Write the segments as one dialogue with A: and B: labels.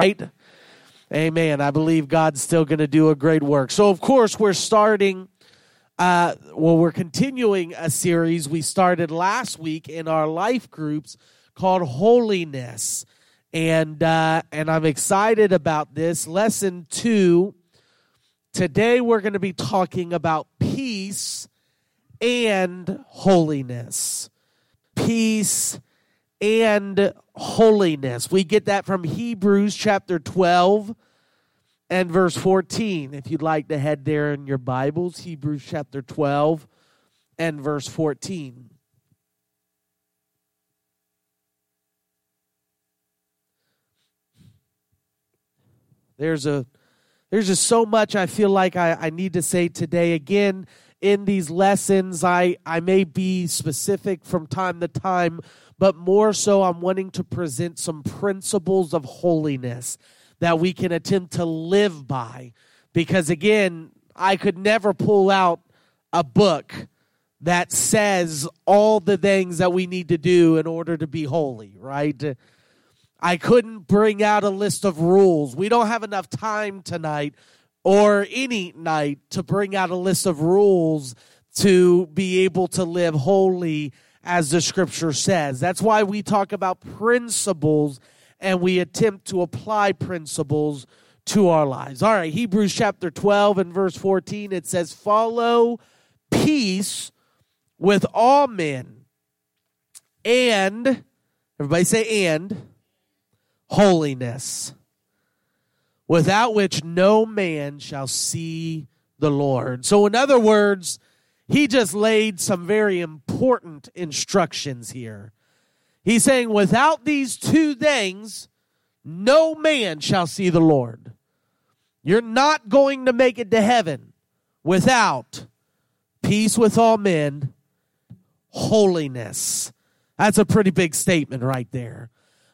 A: Right? Amen. I believe God's still going to do a great work. So, of course, we're starting. Uh, well, we're continuing a series we started last week in our life groups called Holiness, and uh, and I'm excited about this lesson two. Today, we're going to be talking about peace and holiness. Peace and holiness. We get that from Hebrews chapter 12 and verse 14. If you'd like to head there in your Bibles, Hebrews chapter 12 and verse 14. There's a there's just so much I feel like I, I need to say today. Again, in these lessons, I, I may be specific from time to time but more so, I'm wanting to present some principles of holiness that we can attempt to live by. Because again, I could never pull out a book that says all the things that we need to do in order to be holy, right? I couldn't bring out a list of rules. We don't have enough time tonight or any night to bring out a list of rules to be able to live holy as the scripture says. That's why we talk about principles and we attempt to apply principles to our lives. All right, Hebrews chapter 12 and verse 14, it says, Follow peace with all men and, everybody say, and holiness, without which no man shall see the Lord. So, in other words, he just laid some very important instructions here. He's saying, without these two things, no man shall see the Lord. You're not going to make it to heaven without peace with all men, holiness. That's a pretty big statement right there.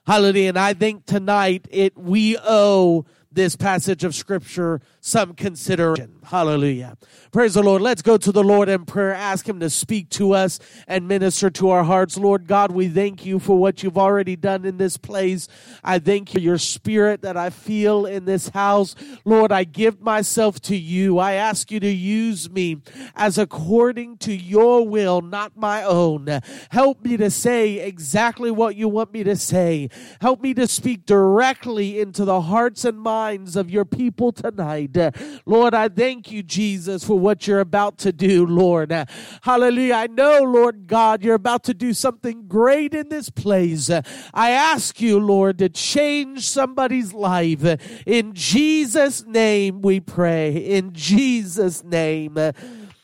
A: Hallelujah. And I think tonight it we owe this passage of scripture some consideration. Hallelujah. Praise the Lord. Let's go to the Lord in prayer. Ask Him to speak to us and minister to our hearts. Lord God, we thank you for what you've already done in this place. I thank you for your spirit that I feel in this house. Lord, I give myself to you. I ask you to use me as according to your will, not my own. Help me to say exactly what you want me to say. Help me to speak directly into the hearts and minds of your people tonight. Lord, I thank you, Jesus, for what you're about to do, Lord. Hallelujah. I know, Lord God, you're about to do something great in this place. I ask you, Lord, to change somebody's life. In Jesus' name we pray. In Jesus' name.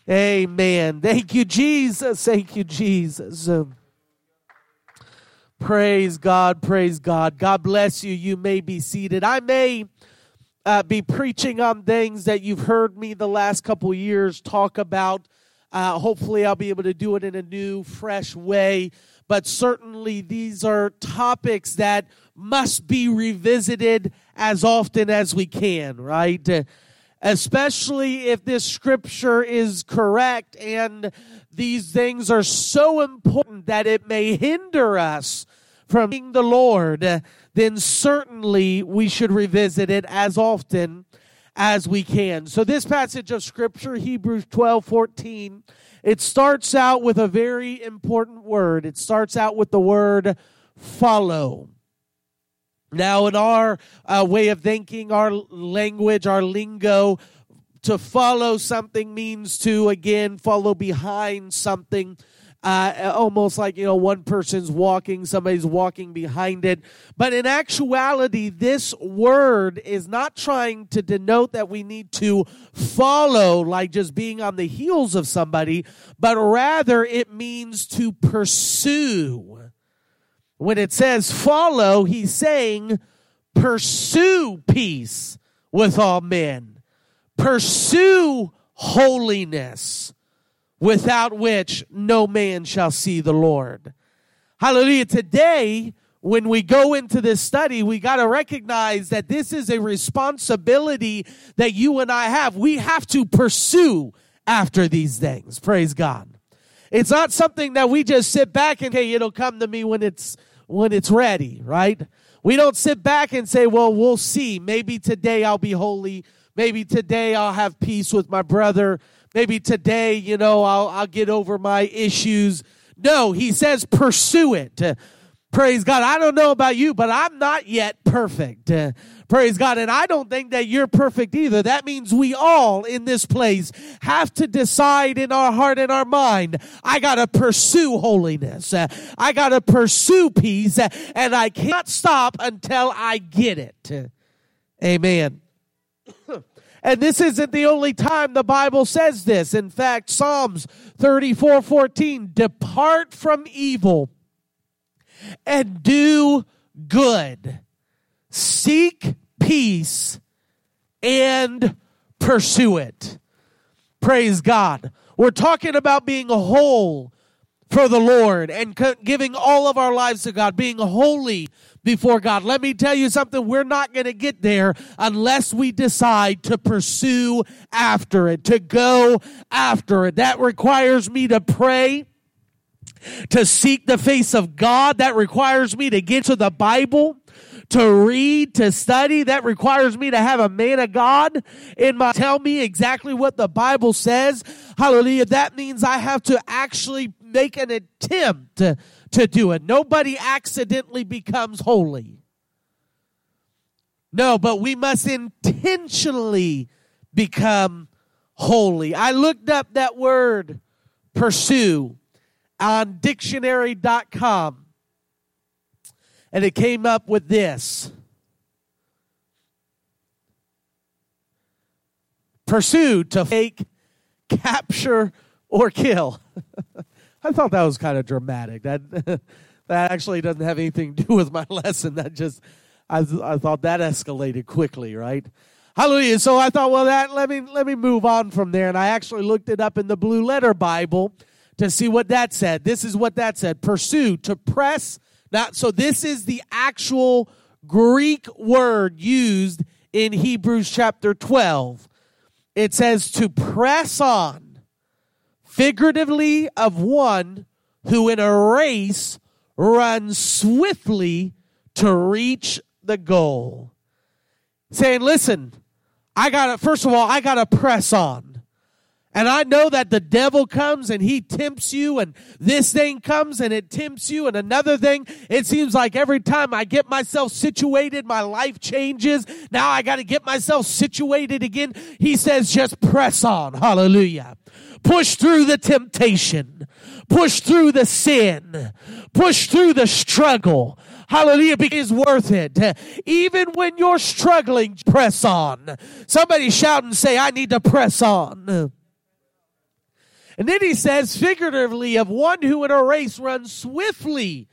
A: Amen. Thank you, Jesus. Thank you, Jesus. Praise God. Praise God. God bless you. You may be seated. I may uh, be preaching on things that you've heard me the last couple years talk about. Uh, hopefully, I'll be able to do it in a new, fresh way. But certainly, these are topics that must be revisited as often as we can, right? Especially if this scripture is correct and these things are so important that it may hinder us from being the Lord then certainly we should revisit it as often as we can. So this passage of scripture, Hebrews 12, 14, it starts out with a very important word. It starts out with the word follow. Now, in our uh, way of thinking, our language, our lingo, to follow something means to, again, follow behind something uh, almost like you know one person's walking somebody's walking behind it. But in actuality this word is not trying to denote that we need to follow like just being on the heels of somebody but rather it means to pursue. When it says follow he's saying pursue peace with all men. Pursue holiness without which no man shall see the Lord. Hallelujah. Today, when we go into this study, we got to recognize that this is a responsibility that you and I have. We have to pursue after these things. Praise God. It's not something that we just sit back and, hey, it'll come to me when it's, when it's ready, right? We don't sit back and say, well, we'll see. Maybe today I'll be holy. Maybe today I'll have peace with my brother. Maybe today, you know, I'll, I'll get over my issues. No, he says pursue it. Praise God. I don't know about you, but I'm not yet perfect. Praise God. And I don't think that you're perfect either. That means we all in this place have to decide in our heart and our mind, I gotta pursue holiness. I gotta pursue peace and I can't stop until I get it. Amen. And this isn't the only time the Bible says this. In fact, Psalms 34 14, depart from evil and do good. Seek peace and pursue it. Praise God. We're talking about being whole for the Lord and giving all of our lives to God, being holy before God. Let me tell you something. We're not going to get there unless we decide to pursue after it, to go after it. That requires me to pray to seek the face of God. That requires me to get to the Bible, to read, to study. That requires me to have a man of God in my, tell me exactly what the Bible says. Hallelujah. That means I have to actually make an attempt to, to do it. Nobody accidentally becomes holy. No, but we must intentionally become holy. I looked up that word pursue on dictionary.com and it came up with this pursue to take, capture, or kill. I thought that was kind of dramatic. That that actually doesn't have anything to do with my lesson. That just I, I thought that escalated quickly, right? Hallelujah. So I thought, well, that let me let me move on from there, and I actually looked it up in the Blue Letter Bible to see what that said. This is what that said. Pursue, to press. Now, so this is the actual Greek word used in Hebrews chapter 12. It says to press on, figuratively of one who in a race runs swiftly to reach the goal. Saying, listen, I gotta, first of all, I gotta press on. And I know that the devil comes and he tempts you and this thing comes and it tempts you and another thing. It seems like every time I get myself situated, my life changes. Now I got to get myself situated again. He says, just press on. Hallelujah. Push through the temptation. Push through the sin. Push through the struggle. Hallelujah, because it's worth it. Even when you're struggling, press on. Somebody shout and say, I need to press on. And then he says, figuratively, of one who in a race runs swiftly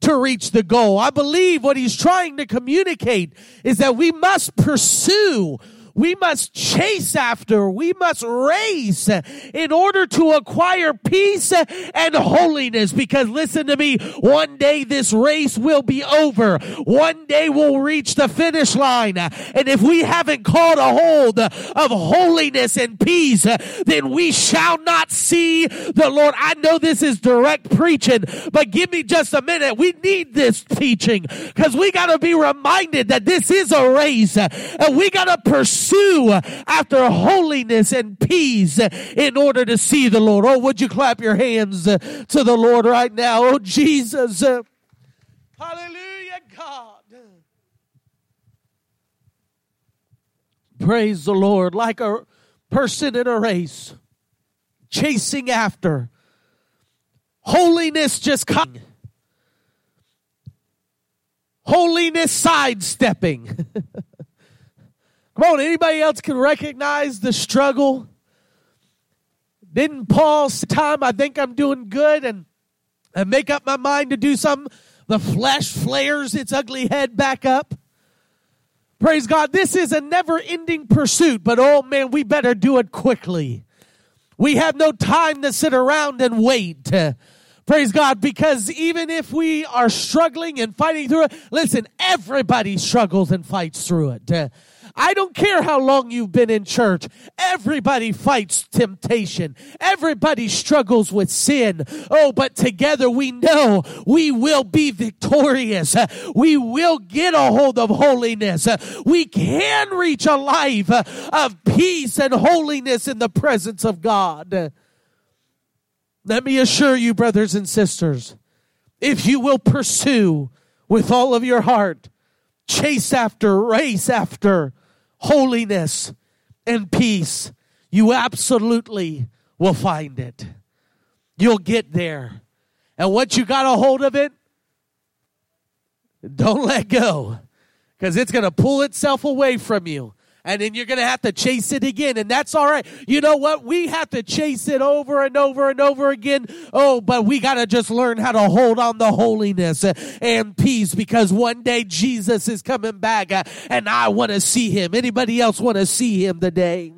A: to reach the goal. I believe what he's trying to communicate is that we must pursue we must chase after, we must race in order to acquire peace and holiness. Because listen to me, one day this race will be over. One day we'll reach the finish line. And if we haven't caught a hold of holiness and peace, then we shall not see the Lord. I know this is direct preaching, but give me just a minute. We need this teaching because we got to be reminded that this is a race and we got to pursue pursue after holiness and peace in order to see the Lord. Oh, would you clap your hands to the Lord right now? Oh, Jesus. Hallelujah, God. Praise the Lord. Like a person in a race, chasing after holiness just coming. Holiness sidestepping. Come on, anybody else can recognize the struggle? Didn't Paul time I think I'm doing good and, and make up my mind to do something? The flesh flares its ugly head back up. Praise God. This is a never ending pursuit, but oh man, we better do it quickly. We have no time to sit around and wait. Praise God, because even if we are struggling and fighting through it, listen, everybody struggles and fights through it. I don't care how long you've been in church. Everybody fights temptation. Everybody struggles with sin. Oh, but together we know we will be victorious. We will get a hold of holiness. We can reach a life of peace and holiness in the presence of God. Let me assure you, brothers and sisters, if you will pursue with all of your heart, chase after, race after holiness and peace, you absolutely will find it. You'll get there. And once you got a hold of it, don't let go because it's going to pull itself away from you and then you're going to have to chase it again. And that's all right. You know what? We have to chase it over and over and over again. Oh, but we got to just learn how to hold on to holiness and peace because one day Jesus is coming back uh, and I want to see him. Anybody else want to see him today?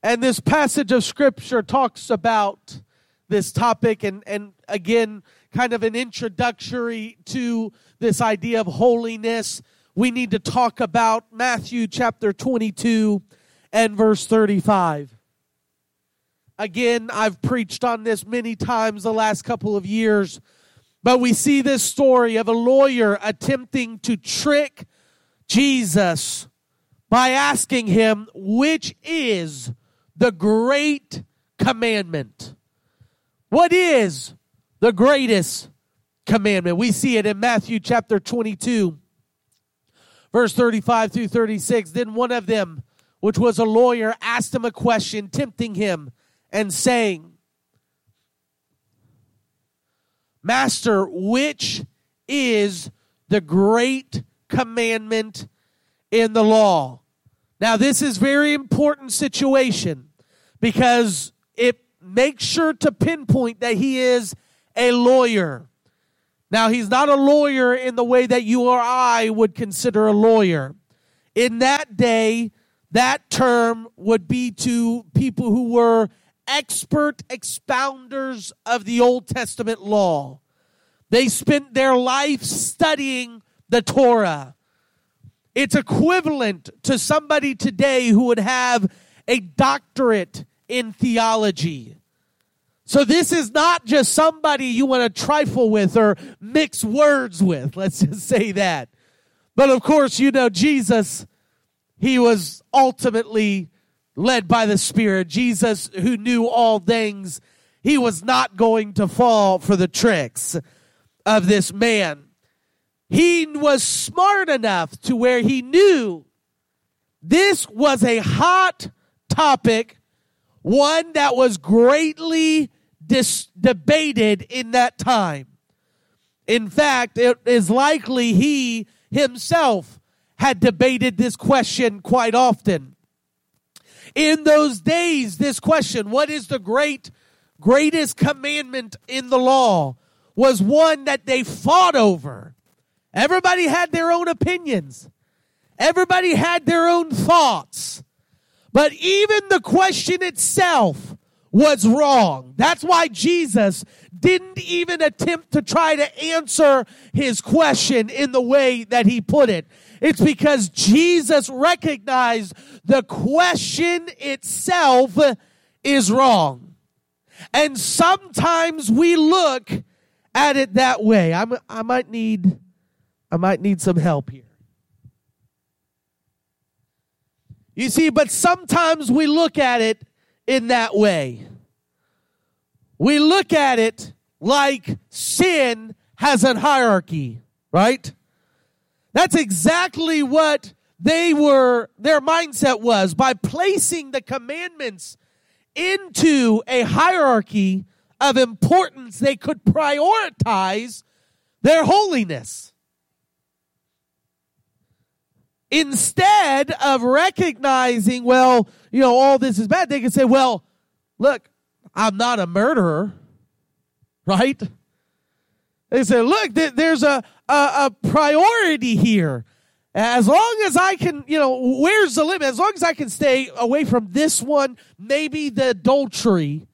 A: And this passage of scripture talks about this topic and, and again, kind of an introductory to this idea of holiness, we need to talk about Matthew chapter 22 and verse 35. Again, I've preached on this many times the last couple of years, but we see this story of a lawyer attempting to trick Jesus by asking him, which is the great commandment? What is the greatest commandment. We see it in Matthew chapter 22, verse 35 through 36. Then one of them, which was a lawyer, asked him a question, tempting him and saying, Master, which is the great commandment in the law? Now, this is very important situation because it makes sure to pinpoint that he is a lawyer. Now, he's not a lawyer in the way that you or I would consider a lawyer. In that day, that term would be to people who were expert expounders of the Old Testament law. They spent their life studying the Torah. It's equivalent to somebody today who would have a doctorate in theology. So this is not just somebody you want to trifle with or mix words with. Let's just say that. But of course, you know, Jesus, he was ultimately led by the Spirit. Jesus, who knew all things, he was not going to fall for the tricks of this man. He was smart enough to where he knew this was a hot topic, one that was greatly dis- debated in that time. In fact, it is likely he himself had debated this question quite often. In those days, this question, what is the great, greatest commandment in the law, was one that they fought over. Everybody had their own opinions. Everybody had their own thoughts. But even the question itself was wrong. That's why Jesus didn't even attempt to try to answer his question in the way that he put it. It's because Jesus recognized the question itself is wrong. And sometimes we look at it that way. I'm, I might need, I might need some help here. You see, but sometimes we look at it in that way. We look at it like sin has a hierarchy, right? That's exactly what they were, their mindset was by placing the commandments into a hierarchy of importance, they could prioritize their holiness. Instead of recognizing, well, you know, all this is bad, they can say, well, look, I'm not a murderer, right? They say, look, there's a, a, a priority here. As long as I can, you know, where's the limit? As long as I can stay away from this one, maybe the adultery,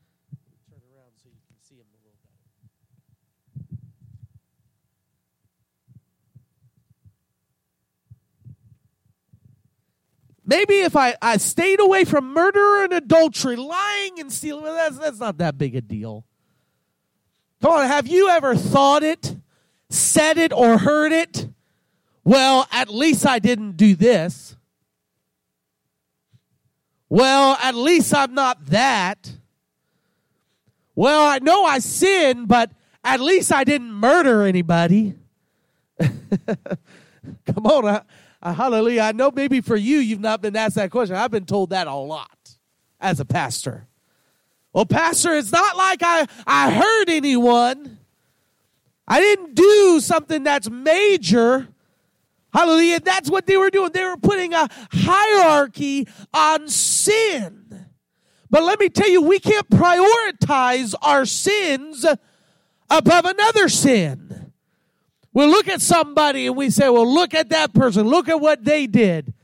A: maybe if I, I stayed away from murder and adultery, lying and stealing, that's, that's not that big a deal. Come on, have you ever thought it, said it, or heard it? Well, at least I didn't do this. Well, at least I'm not that. Well, I know I sinned, but at least I didn't murder anybody. Come on, uh, uh, hallelujah. I know maybe for you, you've not been asked that question. I've been told that a lot as a pastor. Well, pastor, it's not like I, I hurt anyone. I didn't do something that's major. Hallelujah. That's what they were doing. They were putting a hierarchy on sin. But let me tell you, we can't prioritize our sins above another sin. We look at somebody and we say, well, look at that person. Look at what they did.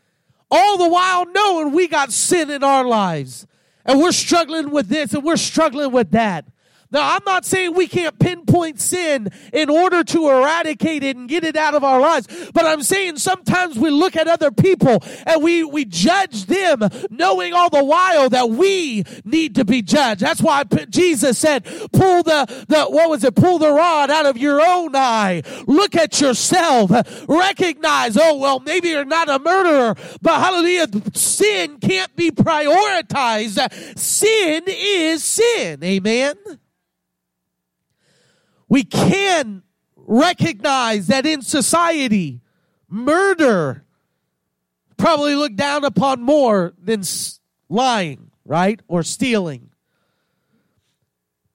A: All the while knowing we got sin in our lives. And we're struggling with this and we're struggling with that. Now, I'm not saying we can't pinpoint sin in order to eradicate it and get it out of our lives, but I'm saying sometimes we look at other people and we, we judge them knowing all the while that we need to be judged. That's why Jesus said, pull the, the, what was it? Pull the rod out of your own eye. Look at yourself. Recognize, oh, well, maybe you're not a murderer, but hallelujah, sin can't be prioritized. Sin is sin. Amen we can recognize that in society, murder probably looked down upon more than lying, right? Or stealing.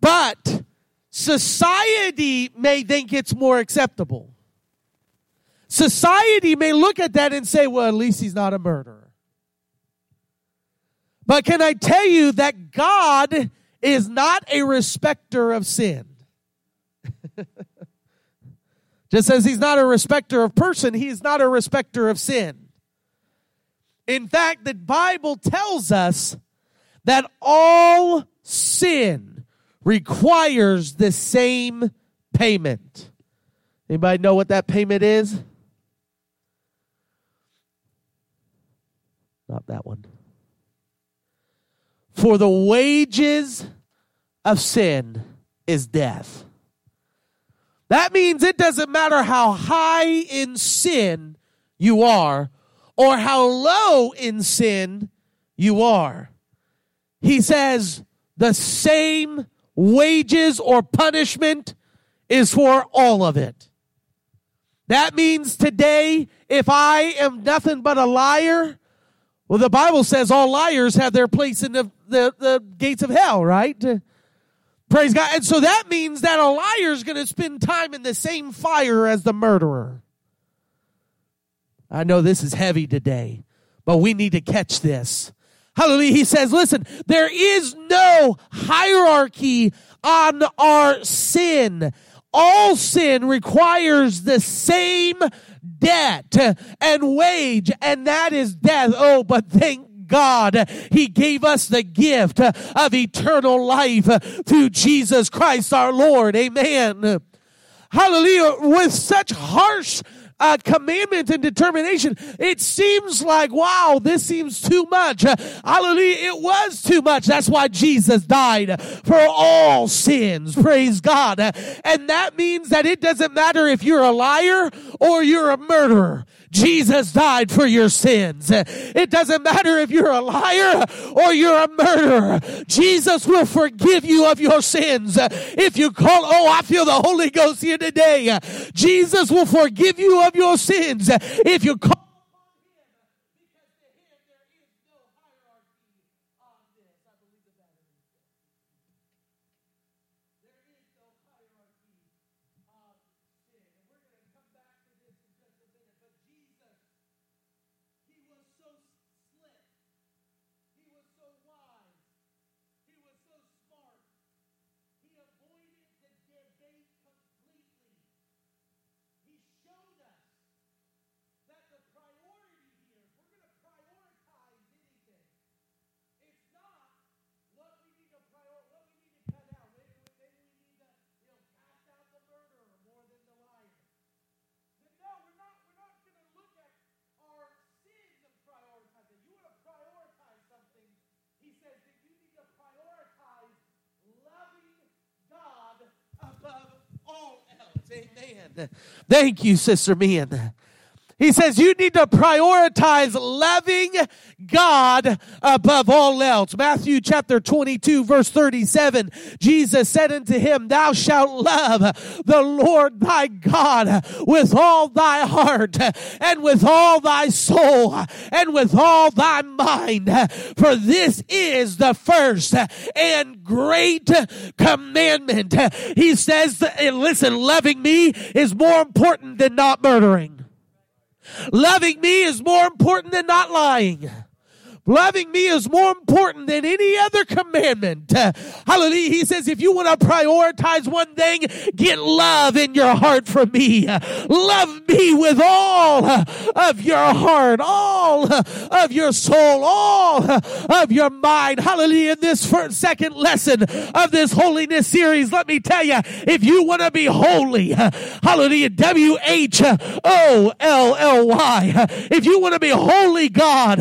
A: But society may think it's more acceptable. Society may look at that and say, well, at least he's not a murderer. But can I tell you that God is not a respecter of sin? Just as he's not a respecter of person, he's not a respecter of sin. In fact, the Bible tells us that all sin requires the same payment. Anybody know what that payment is? Not that one. For the wages of sin is death. That means it doesn't matter how high in sin you are or how low in sin you are. He says the same wages or punishment is for all of it. That means today, if I am nothing but a liar, well, the Bible says all liars have their place in the, the, the gates of hell, right? Praise God. And so that means that a liar is going to spend time in the same fire as the murderer. I know this is heavy today, but we need to catch this. Hallelujah. He says, listen, there is no hierarchy on our sin. All sin requires the same debt and wage, and that is death. Oh, but thank God, He gave us the gift of eternal life through Jesus Christ our Lord. Amen. Hallelujah. With such harsh uh, commandment and determination, it seems like, wow, this seems too much. Hallelujah. It was too much. That's why Jesus died for all sins. Praise God. And that means that it doesn't matter if you're a liar or you're a murderer. Jesus died for your sins. It doesn't matter if you're a liar or you're a murderer. Jesus will forgive you of your sins. If you call, oh, I feel the Holy Ghost here today. Jesus will forgive you of your sins. If you call, Thank you, Sister Mian. He says you need to prioritize loving God above all else. Matthew chapter 22 verse 37. Jesus said unto him, thou shalt love the Lord thy God with all thy heart and with all thy soul and with all thy mind. For this is the first and great commandment. He says, listen, loving me is more important than not murdering. Loving me is more important than not lying. Loving me is more important than any other commandment. hallelujah. He says, if you want to prioritize one thing, get love in your heart for me. Love me with all of your heart, all of your soul, all of your mind. Hallelujah. In this first, second lesson of this holiness series, let me tell you, if you want to be holy, hallelujah, W H O L L Y, if you want to be holy God,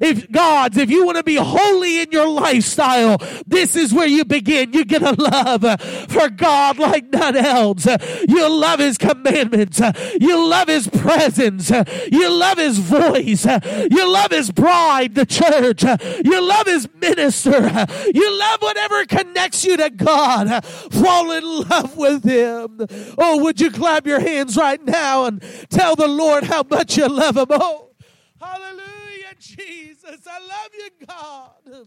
A: if God gods, if you want to be holy in your lifestyle, this is where you begin. You get a love for God like none else. You love His commandments. You love His presence. You love His voice. You love His bride, the church. You love His minister. You love whatever connects you to God. Fall in love with Him. Oh, would you clap your hands right now and tell the Lord how much you love Him? Oh, hallelujah. Jesus. I love you, God.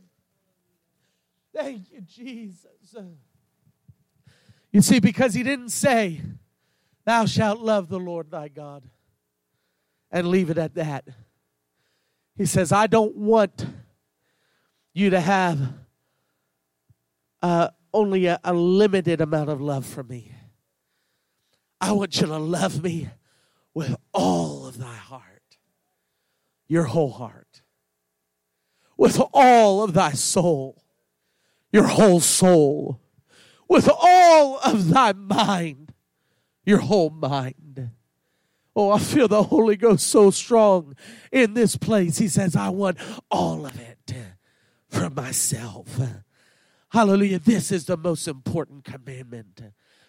A: Thank you, Jesus. You see, because he didn't say, Thou shalt love the Lord thy God, and leave it at that. He says, I don't want you to have uh, only a, a limited amount of love for me. I want you to love me with all of thy heart, your whole heart with all of thy soul, your whole soul, with all of thy mind, your whole mind. Oh, I feel the Holy Ghost so strong in this place. He says, I want all of it for myself. Hallelujah. This is the most important commandment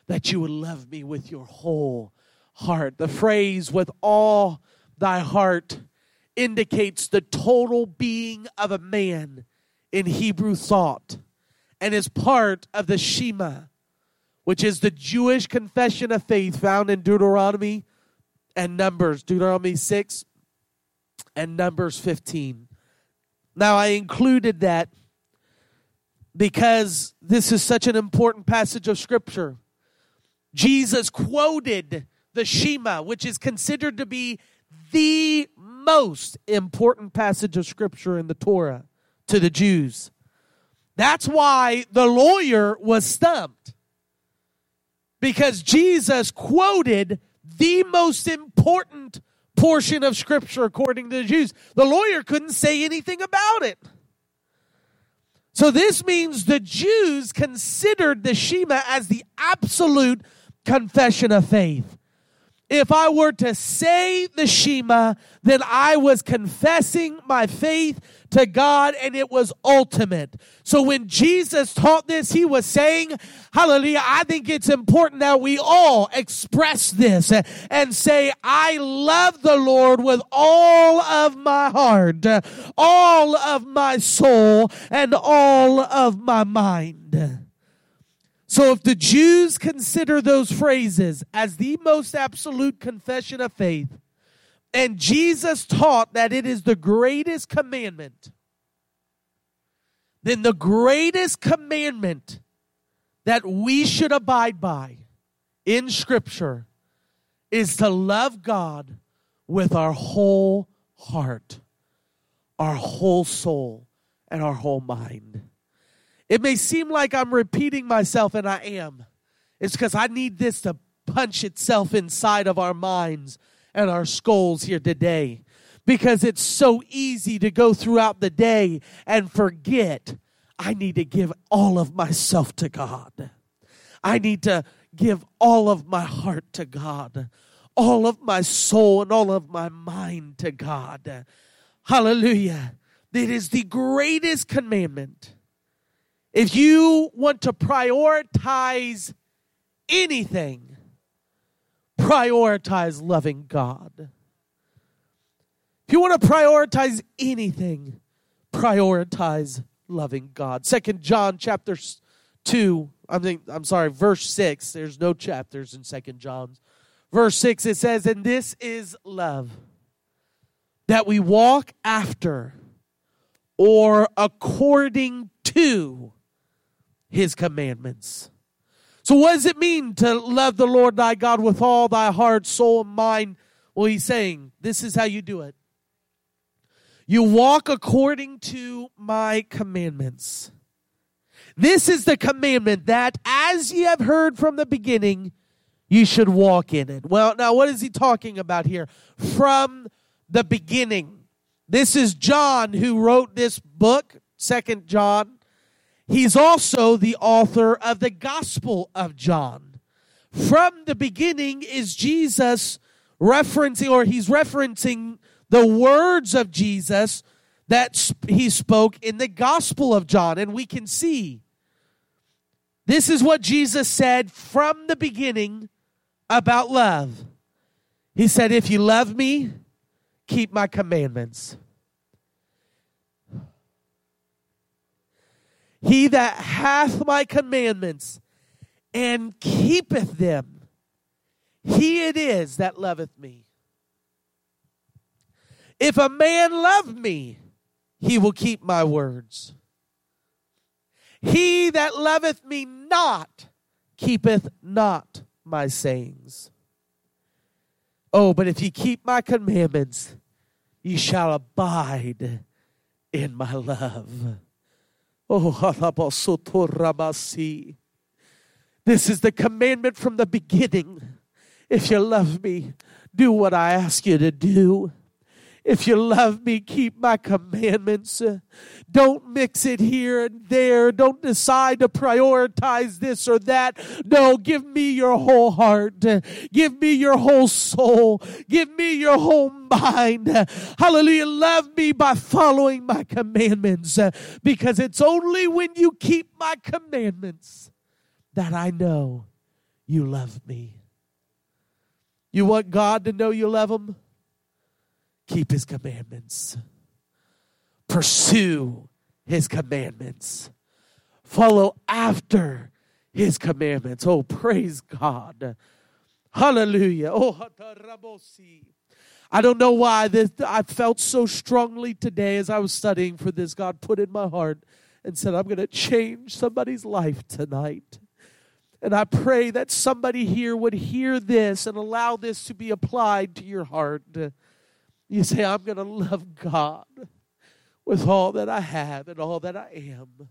A: that you would love me with your whole heart. The phrase, with all thy heart, indicates the total being of a man in Hebrew thought and is part of the Shema, which is the Jewish confession of faith found in Deuteronomy and Numbers, Deuteronomy 6 and Numbers 15. Now, I included that because this is such an important passage of Scripture. Jesus quoted the Shema, which is considered to be the most important passage of scripture in the Torah to the Jews. That's why the lawyer was stumped. Because Jesus quoted the most important portion of scripture according to the Jews. The lawyer couldn't say anything about it. So this means the Jews considered the Shema as the absolute confession of faith if I were to say the Shema, then I was confessing my faith to God and it was ultimate. So when Jesus taught this, he was saying, hallelujah, I think it's important that we all express this and say, I love the Lord with all of my heart, all of my soul, and all of my mind. So if the Jews consider those phrases as the most absolute confession of faith, and Jesus taught that it is the greatest commandment, then the greatest commandment that we should abide by in Scripture is to love God with our whole heart, our whole soul, and our whole mind. It may seem like I'm repeating myself, and I am. It's because I need this to punch itself inside of our minds and our skulls here today. Because it's so easy to go throughout the day and forget I need to give all of myself to God. I need to give all of my heart to God, all of my soul and all of my mind to God. Hallelujah. It is the greatest commandment. If you want to prioritize anything, prioritize loving God. If you want to prioritize anything, prioritize loving God. Second John chapter 2, I mean, I'm sorry, verse 6. There's no chapters in Second John. Verse 6 it says, "And this is love, that we walk after or according to his commandments." So, what does it mean to love the Lord thy God with all thy heart, soul, and mind? Well, he's saying this is how you do it. You walk according to my commandments. This is the commandment that, as ye have heard from the beginning, you should walk in it. Well, now, what is he talking about here? From the beginning. This is John who wrote this book, Second John. He's also the author of the Gospel of John. From the beginning is Jesus referencing, or he's referencing the words of Jesus that he spoke in the Gospel of John. And we can see this is what Jesus said from the beginning about love. He said, If you love me, keep my commandments. He that hath my commandments and keepeth them, he it is that loveth me. If a man love me, he will keep my words. He that loveth me not keepeth not my sayings. Oh, but if ye keep my commandments, ye shall abide in my love. Oh. This is the commandment from the beginning. If you love me, do what I ask you to do. If you love me, keep my commandments. Don't mix it here and there. Don't decide to prioritize this or that. No, give me your whole heart. Give me your whole soul. Give me your whole mind. Hallelujah. Love me by following my commandments because it's only when you keep my commandments that I know you love me. You want God to know you love him? Keep his commandments, pursue his commandments, follow after his commandments. Oh, praise God. Hallelujah. Oh, I don't know why this I felt so strongly today as I was studying for this. God put in my heart and said, I'm going to change somebody's life tonight. And I pray that somebody here would hear this and allow this to be applied to your heart. You say, I'm going to love God with all that I have and all that I am.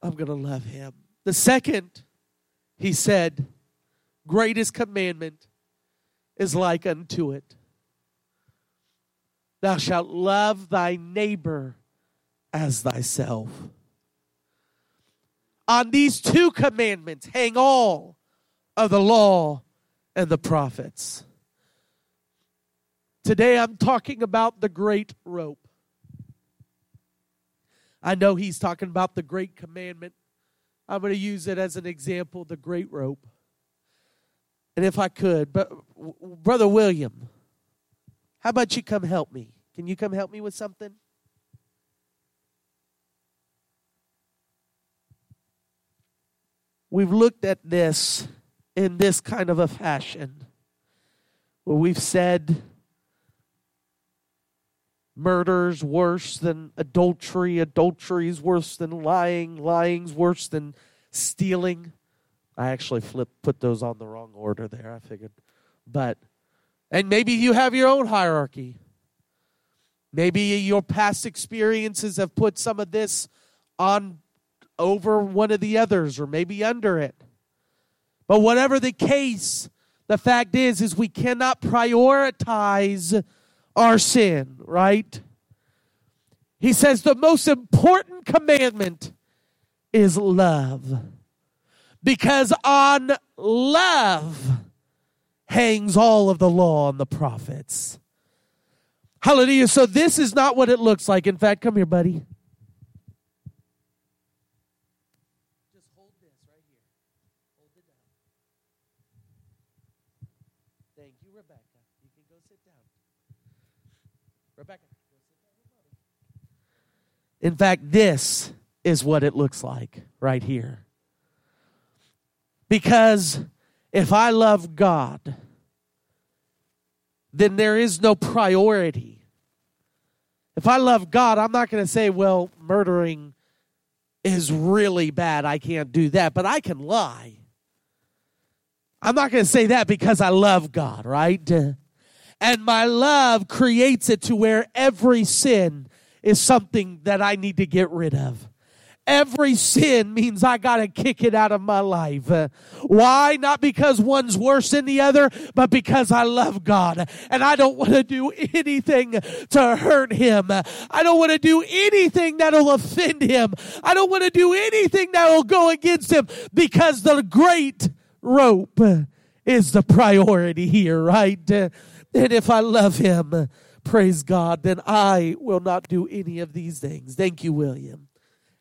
A: I'm going to love Him. The second, he said, greatest commandment is like unto it. Thou shalt love thy neighbor as thyself. On these two commandments hang all of the law and the prophets. Today I'm talking about the great rope. I know he's talking about the great commandment. I'm going to use it as an example the great rope. And if I could, but Brother William, how about you come help me? Can you come help me with something? We've looked at this in this kind of a fashion where we've said Murder's worse than adultery. Adultery's worse than lying. Lying's worse than stealing. I actually flip put those on the wrong order there. I figured, but and maybe you have your own hierarchy. Maybe your past experiences have put some of this on over one of the others or maybe under it. But whatever the case, the fact is is we cannot prioritize our sin, right? He says the most important commandment is love. Because on love hangs all of the law and the prophets. Hallelujah. So this is not what it looks like. In fact, come here, buddy. Just hold this right here. Hold it down. sit down. Rebecca. In fact, this is what it looks like right here. Because if I love God, then there is no priority. If I love God, I'm not going to say, well, murdering is really bad. I can't do that, but I can lie. I'm not going to say that because I love God, right? And my love creates it to where every sin is something that I need to get rid of. Every sin means I got to kick it out of my life. Why? Not because one's worse than the other, but because I love God and I don't want to do anything to hurt Him. I don't want to do anything that'll offend Him. I don't want to do anything that will go against Him because the great rope is the priority here, right? And if I love Him, praise God, then I will not do any of these things. Thank you, William.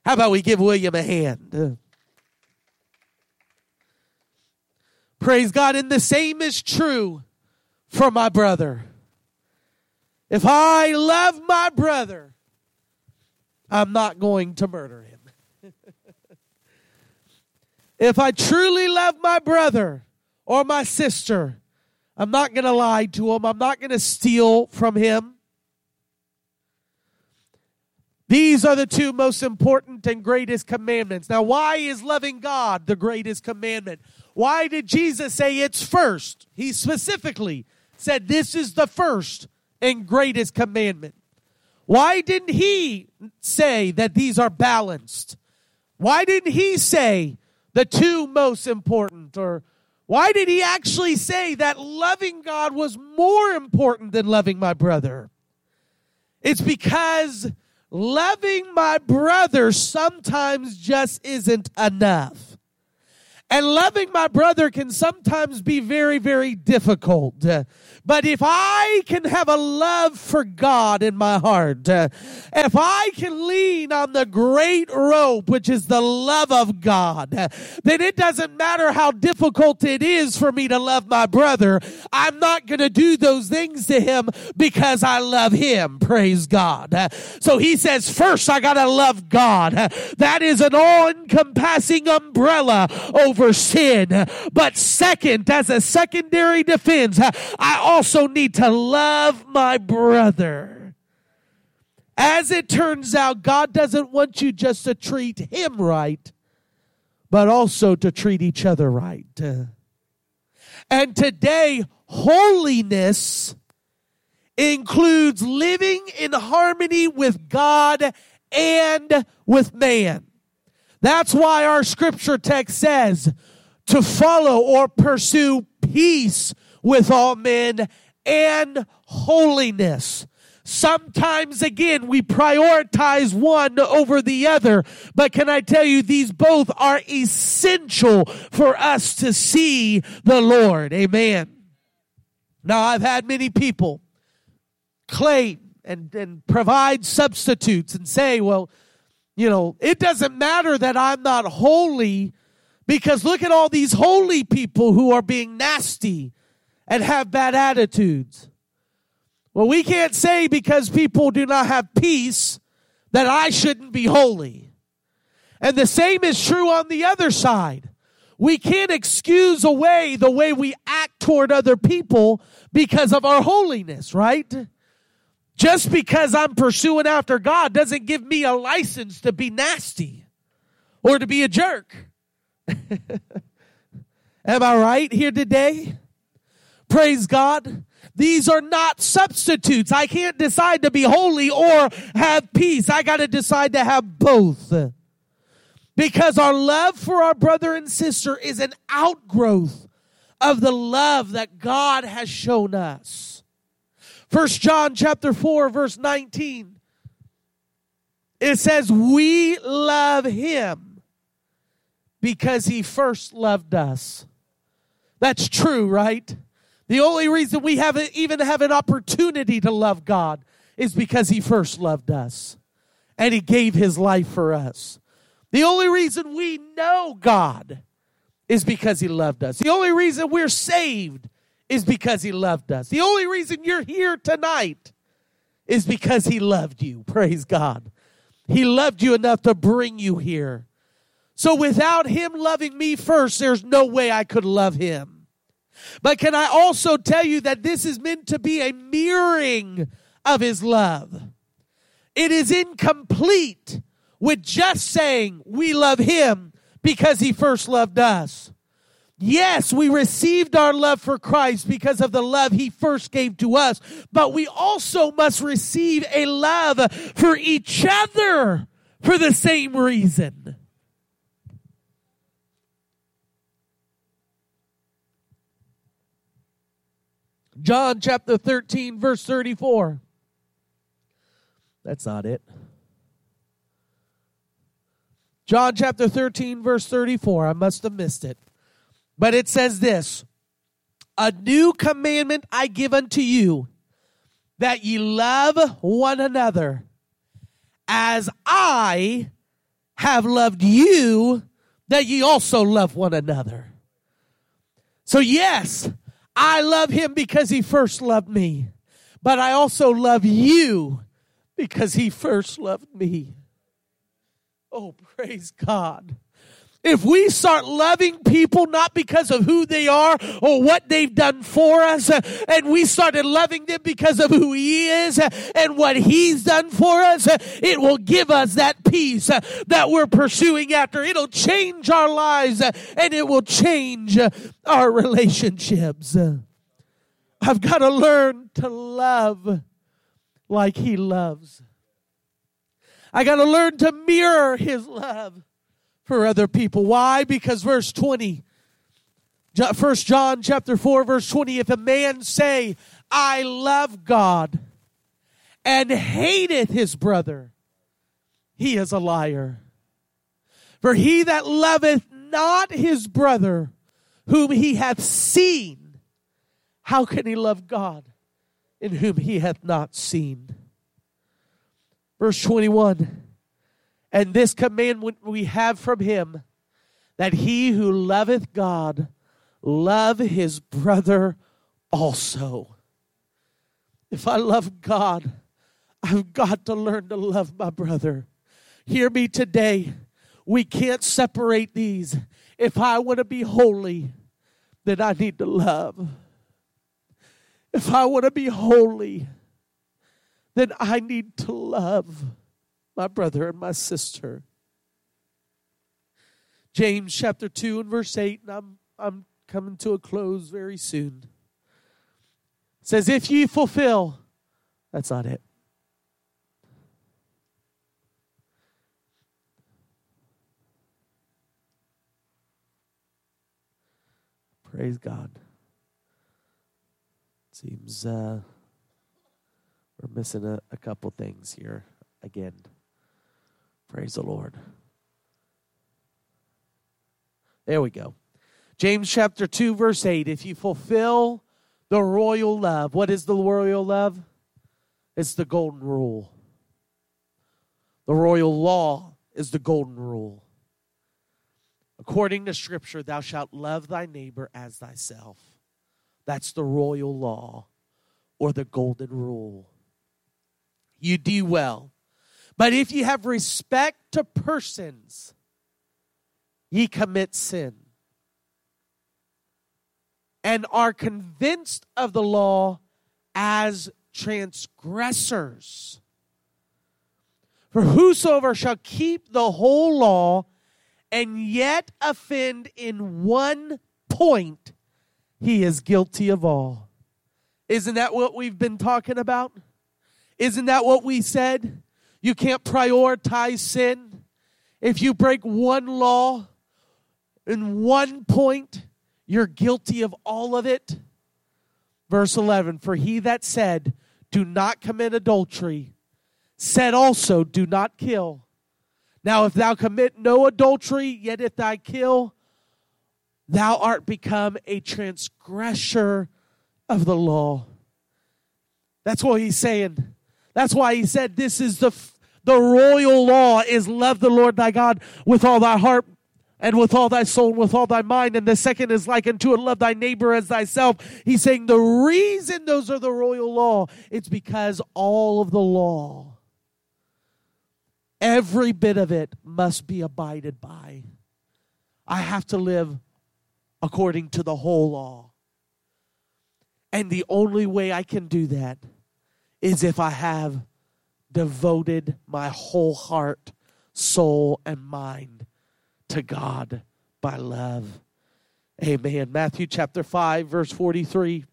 A: How about we give William a hand? Praise God. And the same is true for my brother. If I love my brother, I'm not going to murder him. if I truly love my brother or my sister, I'm not going to lie to him. I'm not going to steal from him. These are the two most important and greatest commandments. Now, why is loving God the greatest commandment? Why did Jesus say it's first? He specifically said this is the first and greatest commandment. Why didn't he say that these are balanced? Why didn't he say the two most important? Or why did he actually say that loving God was more important than loving my brother? It's because loving my brother sometimes just isn't enough. And loving my brother can sometimes be very, very difficult. But if I can have a love for God in my heart, uh, if I can lean on the great rope, which is the love of God, uh, then it doesn't matter how difficult it is for me to love my brother. I'm not going to do those things to him because I love him. Praise God. Uh, so he says, first I got to love God. That is an all encompassing umbrella over sin. But second, as a secondary defense, I also need to love my brother. As it turns out, God doesn't want you just to treat him right, but also to treat each other right. And today, holiness includes living in harmony with God and with man. That's why our scripture text says to follow or pursue peace with all men and holiness. Sometimes again, we prioritize one over the other, but can I tell you, these both are essential for us to see the Lord. Amen. Now, I've had many people claim and, and provide substitutes and say, well, you know, it doesn't matter that I'm not holy because look at all these holy people who are being nasty and have bad attitudes. Well, we can't say because people do not have peace that I shouldn't be holy. And the same is true on the other side. We can't excuse away the way we act toward other people because of our holiness, right? Just because I'm pursuing after God doesn't give me a license to be nasty or to be a jerk. Am I right here today? Praise God. These are not substitutes. I can't decide to be holy or have peace. I got to decide to have both. Because our love for our brother and sister is an outgrowth of the love that God has shown us. First John chapter 4 verse 19. It says we love him because he first loved us. That's true, right? The only reason we have even have an opportunity to love God is because he first loved us and he gave his life for us. The only reason we know God is because he loved us. The only reason we're saved is because he loved us. The only reason you're here tonight is because he loved you. Praise God. He loved you enough to bring you here. So without him loving me first, there's no way I could love him. But can I also tell you that this is meant to be a mirroring of his love? It is incomplete with just saying we love him because he first loved us. Yes, we received our love for Christ because of the love he first gave to us, but we also must receive a love for each other for the same reason. John chapter 13, verse 34. That's not it. John chapter 13, verse 34. I must have missed it. But it says this A new commandment I give unto you, that ye love one another, as I have loved you, that ye also love one another. So, yes, I love him because he first loved me, but I also love you because he first loved me. Oh, praise God. If we start loving people not because of who they are or what they've done for us, uh, and we started loving them because of who He is uh, and what He's done for us, uh, it will give us that peace that we're pursuing after. It'll change our lives and it will change our relationships. I've got to learn to love like He loves. I got to learn to mirror his love for other people. Why? Because verse 20, First John chapter 4 verse 20, if a man say, I love God and hateth his brother, he is a liar. For he that loveth not his brother whom he hath seen, how can he love God in whom he hath not seen? Verse 21 And this commandment we have from him that he who loveth God love his brother also. If I love God, I've got to learn to love my brother. Hear me today. We can't separate these. If I want to be holy, then I need to love. If I want to be holy, then I need to love my brother and my sister. James chapter 2 and verse 8, and I'm, I'm coming to a close very soon. Says, If ye fulfill, that's not it. Praise God. Seems uh, we're missing a, a couple things here again. Praise the Lord. There we go. James chapter 2, verse 8. If you fulfill the royal love, what is the royal love? It's the golden rule. The royal law is the golden rule. According to Scripture, thou shalt love thy neighbor as thyself. That's the royal law or the golden rule you do well. But if you have respect to persons, ye commit sin and are convinced of the law as transgressors. For whosoever shall keep the whole law and yet offend in one point, he is guilty of all. Isn't that what we've been talking about? Isn't that what we said? You can't prioritize sin. If you break one law in one point, you're guilty of all of it. Verse 11 For he that said, Do not commit adultery, said also, Do not kill. Now, if thou commit no adultery, yet if thou kill, thou art become a transgressor of the law. That's what he's saying. That's why he said, This is the, the royal law is love the Lord thy God with all thy heart, and with all thy soul and with all thy mind. And the second is like unto it, love thy neighbor as thyself. He's saying the reason those are the royal law, it's because all of the law, every bit of it must be abided by. I have to live according to the whole law. And the only way I can do that is if I have devoted my whole heart, soul, and mind to God by love. Amen. Matthew chapter 5, verse 43.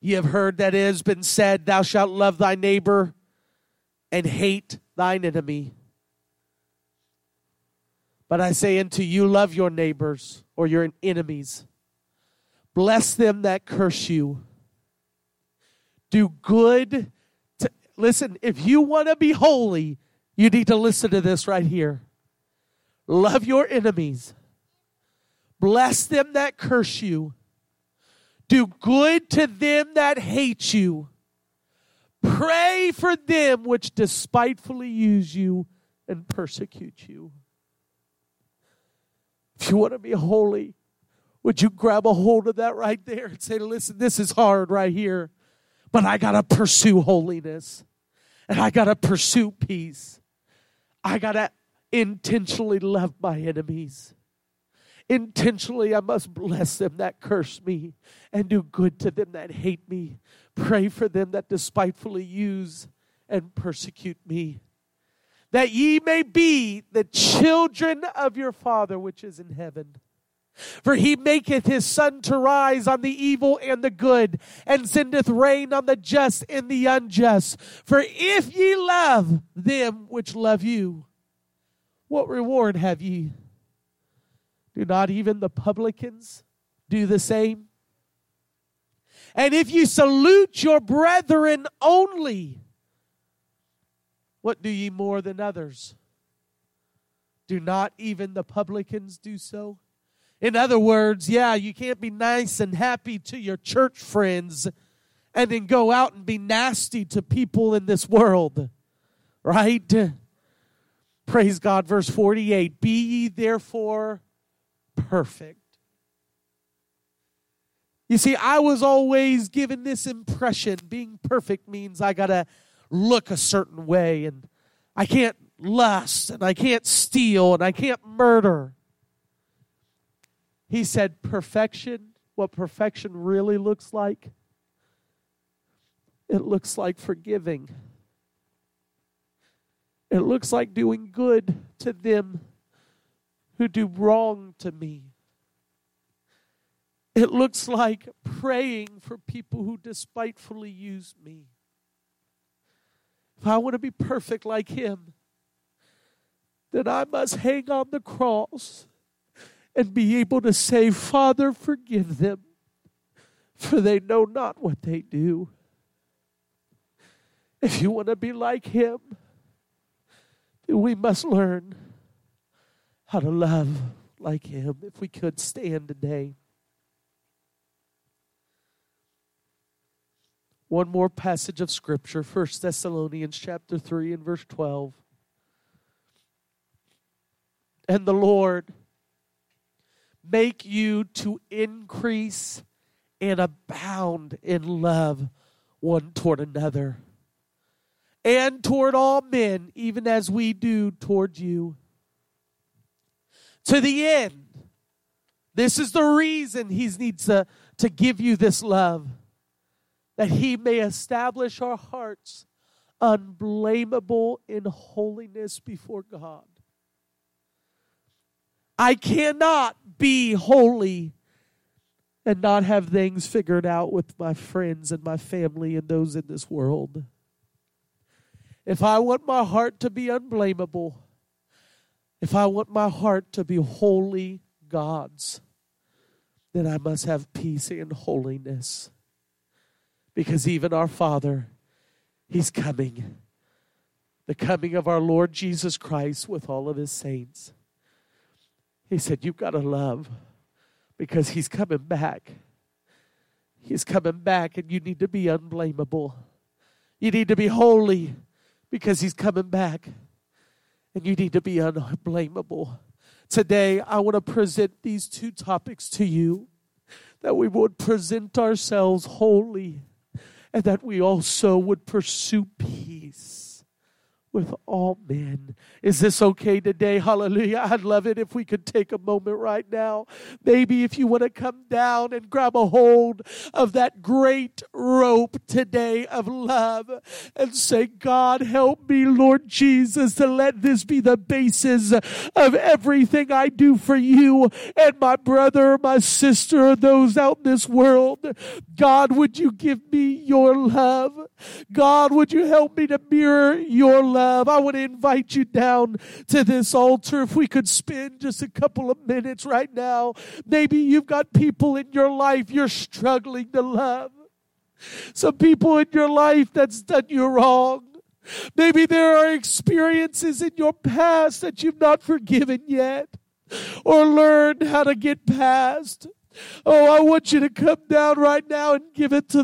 A: Ye have heard that it has been said, Thou shalt love thy neighbor and hate thine enemy. But I say unto you, love your neighbors or your enemies. Bless them that curse you. Do good. Listen, if you want to be holy, you need to listen to this right here. Love your enemies. Bless them that curse you. Do good to them that hate you. Pray for them which despitefully use you and persecute you. If you want to be holy, would you grab a hold of that right there and say, listen, this is hard right here, but I got to pursue holiness and I got to pursue peace. I got to intentionally love my enemies. Intentionally, I must bless them that curse me and do good to them that hate me. Pray for them that despitefully use and persecute me. That ye may be the children of your Father which is in heaven. For he maketh his sun to rise on the evil and the good, and sendeth rain on the just and the unjust. For if ye love them which love you, what reward have ye? Do not even the publicans do the same? And if you salute your brethren only, what do ye more than others? Do not even the publicans do so? In other words, yeah, you can't be nice and happy to your church friends and then go out and be nasty to people in this world, right? Praise God. Verse 48 Be ye therefore perfect. You see, I was always given this impression being perfect means I got to look a certain way and I can't lust and I can't steal and I can't murder. He said, perfection, what perfection really looks like, it looks like forgiving. It looks like doing good to them who do wrong to me. It looks like praying for people who despitefully use me. If I want to be perfect like Him, then I must hang on the cross and be able to say, Father, forgive them, for they know not what they do. If you want to be like Him, we must learn how to love like him. If we could stand today. One more passage of scripture, First Thessalonians chapter 3 and verse 12. And the Lord make you to increase and abound in love one toward another and toward all men, even as we do toward you. To the end. This is the reason he needs to, to give you this love, that he may establish our hearts unblameable in holiness before God. I cannot be holy and not have things figured out with my friends and my family and those in this world. If I want my heart to be unblameable, if I want my heart to be holy God's, then I must have peace and holiness. Because even our Father, He's coming. The coming of our Lord Jesus Christ with all of His saints. He said, You've got to love because He's coming back. He's coming back, and you need to be unblameable. You need to be holy because he's coming back. And you need to be unblameable. Today, I want to present these two topics to you that we would present ourselves holy and that we also would pursue peace with all men. Is this okay today? Hallelujah. I'd love it if we could take a moment right now. Maybe if you want to come down and grab a hold of that great rope today of love and say, God, help me, Lord Jesus, to let this be the basis of everything I do for you and my brother, my sister, those out in this world. God, would you give me your love? God, would you help me to mirror your love? Love, I want to invite you down to this altar. If we could spend just a couple of minutes right now. Maybe you've got people in your life you're struggling to love. Some people in your life that's done you wrong. Maybe there are experiences in your past that you've not forgiven yet or learned how to get past. Oh, I want you to come down right now and give it to the